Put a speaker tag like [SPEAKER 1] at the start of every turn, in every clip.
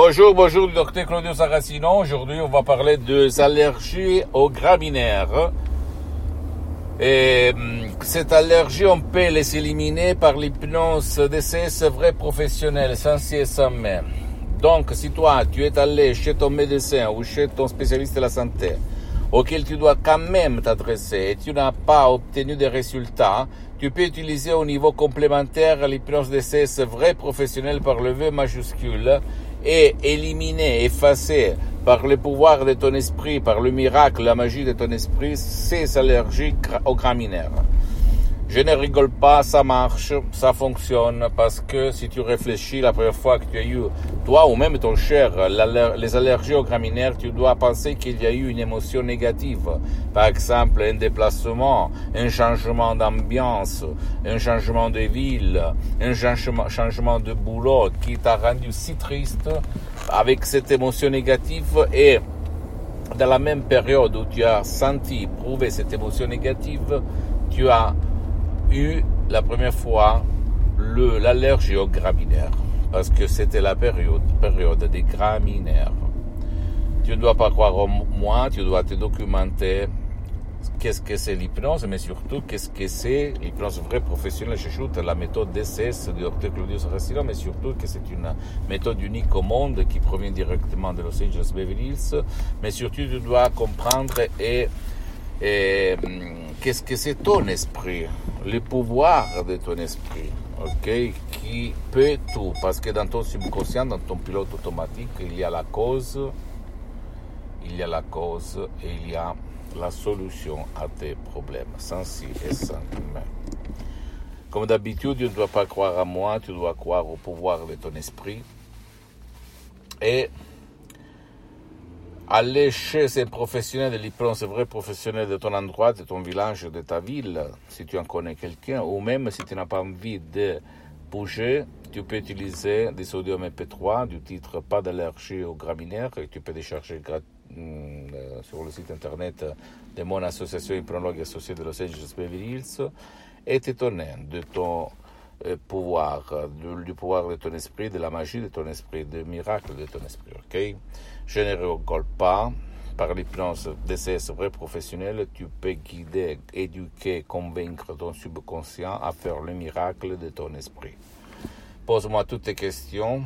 [SPEAKER 1] Bonjour, bonjour, docteur Claudio Saracino. Aujourd'hui, on va parler des allergies aux graminaires. Et hum, cette allergie, on peut les éliminer par l'hypnose DCS vrai professionnel, sans si et sans. Donc, si toi, tu es allé chez ton médecin ou chez ton spécialiste de la santé, auquel tu dois quand même t'adresser et tu n'as pas obtenu de résultats, tu peux utiliser au niveau complémentaire l'hypnose DCS vrai professionnel par le V majuscule et éliminer, effacer par le pouvoir de ton esprit, par le miracle, la magie de ton esprit, ces allergies aux graminaires. Je ne rigole pas, ça marche, ça fonctionne, parce que si tu réfléchis la première fois que tu as eu, toi ou même ton cher, les allergies aux graminaires, tu dois penser qu'il y a eu une émotion négative. Par exemple, un déplacement, un changement d'ambiance, un changement de ville, un changement, de boulot qui t'a rendu si triste avec cette émotion négative et dans la même période où tu as senti, prouvé cette émotion négative, tu as eu la première fois l'allergie aux graminaires, parce que c'était la période, période des graminaires. Tu ne dois pas croire en moi, tu dois te documenter qu'est-ce que c'est l'hypnose, mais surtout qu'est-ce que c'est l'hypnose vraie professionnelle. La méthode DCS du docteur Claudio Saracino, mais surtout que c'est une méthode unique au monde qui provient directement de Los Angeles Beverly Hills. Mais surtout, tu dois comprendre et, et qu'est-ce que c'est ton esprit, le pouvoir de ton esprit, ok, qui peut tout, parce que dans ton subconscient, dans ton pilote automatique, il y a la cause, il y a la cause et il y a la solution à tes problèmes, sans si et sans humain. Comme d'habitude, tu ne dois pas croire à moi, tu dois croire au pouvoir de ton esprit. Et aller chez un professionnel de l'hypnose, vrai professionnel de ton endroit, de ton village, de ta ville, si tu en connais quelqu'un, ou même si tu n'as pas envie de bouger, tu peux utiliser des sodium MP3 du titre Pas d'allergie aux graminaires que tu peux décharger mm, euh, sur le site internet de mon association hypnologue associée de Los Angeles Beverly Hills. Et t'étonner de ton pouvoir, du pouvoir de ton esprit, de la magie de ton esprit, du miracle de ton esprit. Ok? Je ne rigole pas. Par l'hypnose DCS vrai professionnel, tu peux guider, éduquer, convaincre ton subconscient à faire le miracle de ton esprit. Pose-moi toutes tes questions.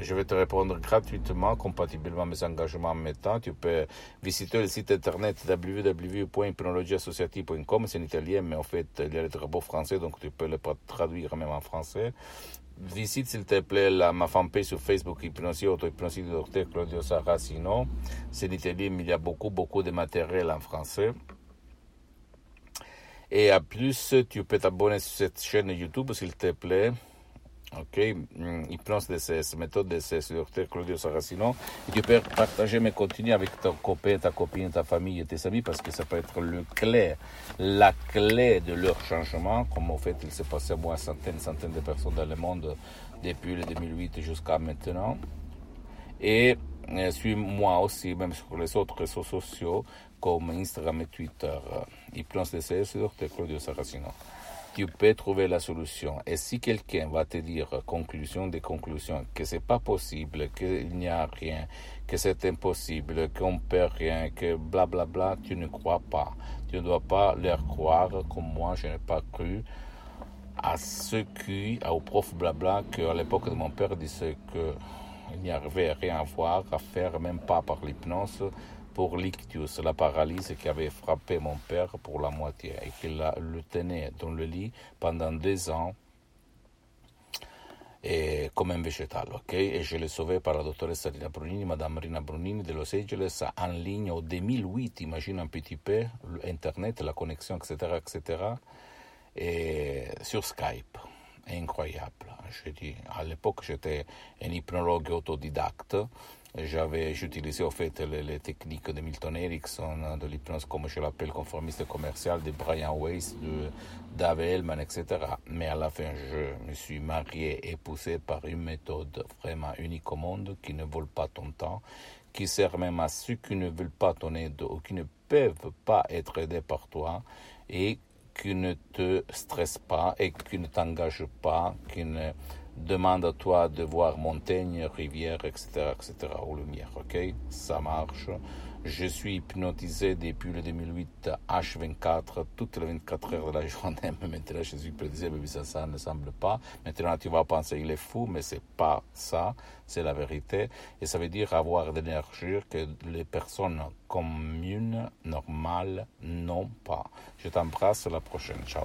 [SPEAKER 1] Je vais te répondre gratuitement, compatiblement à mes engagements en temps. Tu peux visiter le site internet www.hypnologieassociative.com. C'est en italien, mais en fait, il y a le drapeau français, donc tu peux le traduire même en français. Visite s'il te plaît la, ma fanpage sur Facebook, Hypnosie, Auto-Hypnosie du docteur Claudio Saracino. C'est en italien, mais il y a beaucoup, beaucoup de matériel en français. Et à plus, tu peux t'abonner sur cette chaîne YouTube, s'il te plaît. Ok, mm, hypnose DCS, méthode DCS, docteur Claudio Saracino. Tu peux partager mes contenus avec ton copain, ta copine, ta famille et tes amis parce que ça peut être le clé, la clé de leur changement. Comme en fait, il s'est passé à moi centaines, centaines de personnes dans le monde depuis le 2008 jusqu'à maintenant. Et euh, suis-moi aussi, même sur les autres réseaux sociaux comme Instagram et Twitter. Hypnose DCS, docteur Claudio Saracino tu peux trouver la solution. Et si quelqu'un va te dire, conclusion des conclusions, que c'est pas possible, qu'il n'y a rien, que c'est impossible, qu'on peut rien, que blablabla, bla, bla, tu ne crois pas. Tu ne dois pas leur croire comme moi, je n'ai pas cru à ceux qui, au prof blabla, qu'à l'époque de mon père disait qu'il n'y rien à voir, à faire, même pas par l'hypnose, pour l'ictus, la paralysie qui avait frappé mon père pour la moitié et qu'il le tenait dans le lit pendant deux ans et comme un végétal, ok? Et je l'ai sauvé par la doctoresse Rina Brunini, Madame Rina Brunini de Los Angeles, en ligne en 2008, imagine un petit peu, Internet, la connexion, etc., etc., et sur Skype. Incroyable. dis. À l'époque, j'étais un hypnologue autodidacte. J'avais, j'utilisais en fait les, techniques de Milton Erickson, de l'hypnose comme je l'appelle, conformiste commercial, de Brian Weiss, de Dave Hellman, etc. Mais à la fin, je me suis marié et poussé par une méthode vraiment unique au monde qui ne vole pas ton temps, qui sert même à ceux qui ne veulent pas ton aide ou qui ne peuvent pas être aidés par toi et qui ne te stresse pas et qui ne t'engage pas, qui ne demande à toi de voir montagne, rivière, etc., etc., ou lumière, ok? Ça marche. Je suis hypnotisé depuis le 2008 H24, toutes les 24 heures de la journée. Mais maintenant, je suis hypnotisé, mais ça, ça ne semble pas. Maintenant, tu vas penser il est fou, mais c'est pas ça. C'est la vérité. Et ça veut dire avoir de l'énergie que les personnes communes, normales, n'ont pas. Je t'embrasse. À la prochaine. Ciao.